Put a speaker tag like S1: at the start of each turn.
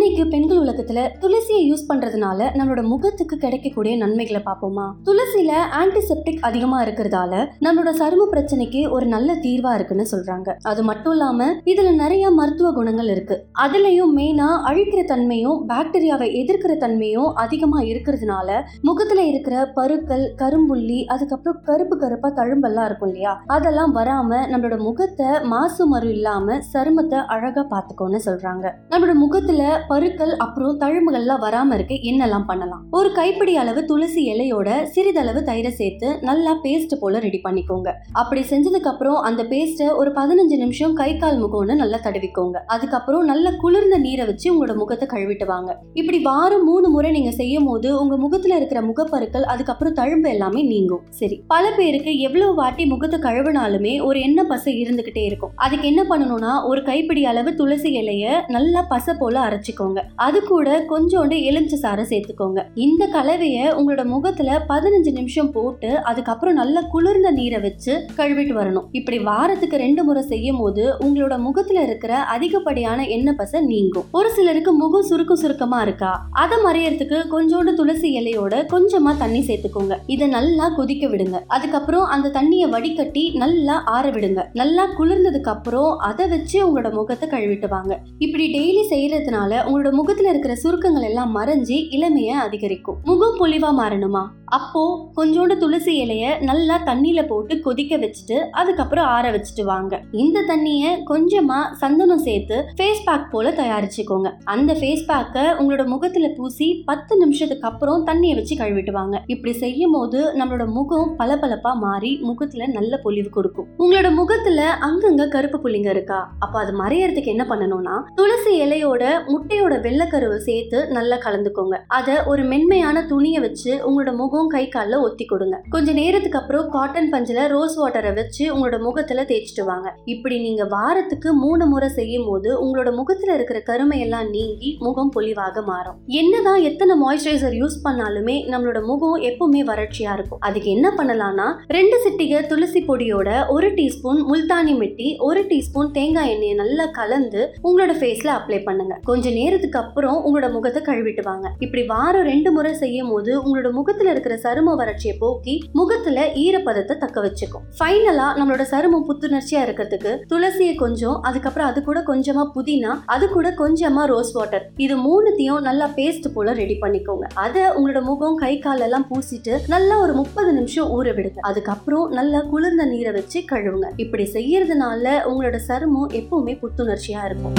S1: இன்னைக்கு பெண்கள் உலகத்துல துளசியை யூஸ் பண்றதுனால நம்மளோட முகத்துக்கு கிடைக்கக்கூடிய நன்மைகளை பார்ப்போமா? துளசியில ஆன்டிசெப்டிக் அதிகமா இருக்கிறதால நம்மளோட சரும பிரச்சனைக்கு ஒரு நல்ல தீர்வா இருக்குன்னு சொல்றாங்க. அது மட்டும் இல்லாம இதுல நிறைய மருத்துவ குணங்கள் இருக்கு. அதுலயும் மெயினா அழிக்கிற தன்மையும் பாக்டீரியாவை எதிர்க்கிற தன்மையும் அதிகமா இருக்கிறதுனால முகத்துல இருக்கிற பருக்கள் கரும்புள்ளி அதுக்கப்புறம் கருப்பு கருப்பா தழும்பெல்லாம் இருக்கும் இல்லையா? அதெல்லாம் வராம நம்மளோட முகத்தை மாசு மறு இல்லாம சருமத்தை அழகா பாத்துக்கோன்னு சொல்றாங்க. நம்மளோட முகத்துல பருக்கள் அப்புறம் தழும்புகள்லாம் வராம இருக்க என்னெல்லாம் பண்ணலாம்? ஒரு கைப்பிடி அளவு துளசி இலையோட சிறிதளவு தயிரை சேர்த்து நல்லா பேஸ்ட் போல ரெடி பண்ணிக்கோங்க. அப்படி செஞ்சதுக்கு அப்புறம் அந்த பேஸ்ட்டை ஒரு பதினஞ்சு நிமிஷம் கை கால் முகம்னு நல்லா தடவிக்கோங்க. அதுக்கப்புறம் நல்ல குளிர்ந்த நீரை வச்சு உங்களோட முகத்தை கழுவிட்டு வாங்க. இப்படி வாரம் மூணு முறை நீங்க செய்யும் போது உங்க முகத்துல இருக்கிற முகப்பருக்கள் அதுக்கப்புறம் தழும்பு எல்லாமே நீங்கும். சரி பல பேருக்கு எவ்வளவு வாட்டி முகத்தை கழுவினாலுமே ஒரு எண்ணெய் பசை இருந்துகிட்டே இருக்கும். அதுக்கு என்ன பண்ணணும்னா ஒரு கைப்பிடி அளவு துளசி இலைய நல்லா பசை போல வச்சுக்கோங்க. அது கூட கொஞ்சோண்டு எலுமிச்சை சாறை சேர்த்துக்கோங்க. இந்த கலவைய உங்களோட முகத்துல பதினஞ்சு நிமிஷம் போட்டு அதுக்கப்புறம் நல்லா குளிர்ந்த நீரை வச்சு கழுவிட்டு வரணும். இப்படி வாரத்துக்கு ரெண்டு முறை செய்யும் போது உங்களோட முகத்துல இருக்கிற அதிகப்படியான எண்ணெய் பசை நீங்கும். ஒரு சிலருக்கு முகம் சுருக்க சுருக்கமா இருக்கா? அதை மறையறதுக்கு கொஞ்சோண்டு துளசி இலையோட கொஞ்சமா தண்ணி சேர்த்துக்கோங்க. இதை நல்லா கொதிக்க விடுங்க. அதுக்கப்புறம் அந்த தண்ணியை வடிகட்டி நல்லா ஆற விடுங்க. நல்லா குளிர்ந்ததுக்கு அப்புறம் அதை வச்சு உங்களோட முகத்தை கழுவிட்டு வாங்க. இப்படி டெய்லி செய்யறதுனால உங்களோட முகத்துல இருக்கிற சுருக்கங்கள் எல்லாம் மறைஞ்சு இளமையை அதிகரிக்கும். முகம் பொலிவா மாறணுமா? அப்போ கொஞ்சோண்டு துளசி இலைய நல்லா தண்ணியில போட்டு கொதிக்க வச்சுட்டு அதுக்கப்புறம் ஆற வச்சுட்டு வாங்க. இந்த தண்ணிய கொஞ்சமா சந்தனம் சேர்த்து ஃபேஸ் பேக் போல தயாரிச்சுக்கோங்க. அந்த ஃபேஸ் பேக்கை உங்களோட முகத்துல பூசி பத்து நிமிஷத்துக்கு அப்புறம் தண்ணியை வச்சு கழுவிட்டு வாங்க. இப்படி செய்யும் போது நம்மளோட முகம் பளபளப்பா மாறி முகத்துல நல்ல பொலிவு கொடுக்கும். உங்களோட முகத்துல அங்கங்க கருப்பு புள்ளிங்க இருக்கா? அப்ப அது மறையறதுக்கு என்ன பண்ணணும்னா துளசி இலையோட முட்டையோட வெள்ளைக்கருவை சேர்த்து நல்லா கலந்துக்கோங்க. அதை ஒரு மென்மையான துணியை வச்சு உங்களோட முகம் கை காலில் ஒத்தி கொடுங்க. கொஞ்ச நேரத்துக்கு அப்புறம் காட்டன் பஞ்சில் ரோஸ் வாட்டரை வச்சு உங்களோட முகத்தில் தேய்ச்சிட்டு வாங்க. இப்படி நீங்கள் வாரத்துக்கு மூணு முறை செய்யும் போது உங்களோட முகத்தில் இருக்கிற கருமையெல்லாம் நீங்கி முகம் பொலிவாக மாறும். என்னதான் எத்தனை மாய்ஸ்சரைசர் யூஸ் பண்ணாலுமே நம்மளோட முகம் எப்பவுமே வறட்சியா இருக்கும். அதுக்கு என்ன பண்ணலாம்னா ரெண்டு சிட்டிகை துளசி பொடியோட ஒரு டீஸ்பூன் முல்தானி மிட்டி ஒரு டீஸ்பூன் தேங்காய் எண்ணெயை நல்லா கலந்து உங்களோட ஃபேஸ்ல அப்ளை பண்ணுங்க. கொஞ்ச நேரத்துக்கு அப்புறம் உங்களோட முகத்தை கழுவிட்டு வாங்க. இப்படி வாரம் ரெண்டு முறை செய்யும் போது உங்களோட முகத்துல இருக்கிற சரும வறட்சியை போக்கி முகத்துல ஈரப்பதத்தை தக்க வச்சுக்கும். ஃபைனலா நம்மளோட சருமம் புத்துணர்ச்சியா இருக்கிறதுக்கு துளசியை கொஞ்சம் அதுக்கப்புறம் அது கூட கொஞ்சமா புதினா அது கூட கொஞ்சமா ரோஸ் வாட்டர் இது மூணுத்தையும் நல்லா பேஸ்ட் போல ரெடி பண்ணிக்கோங்க. அதை உங்களோட முகம் கை கால் எல்லாம் பூசிட்டு நல்லா ஒரு முப்பது நிமிஷம் ஊற விடுங்க. அதுக்கப்புறம் நல்லா குளிர்ந்த நீரை வச்சு கழுவுங்க. இப்படி செய்யறதுனால உங்களோட சருமம் எப்பவுமே புத்துணர்ச்சியா இருக்கும்.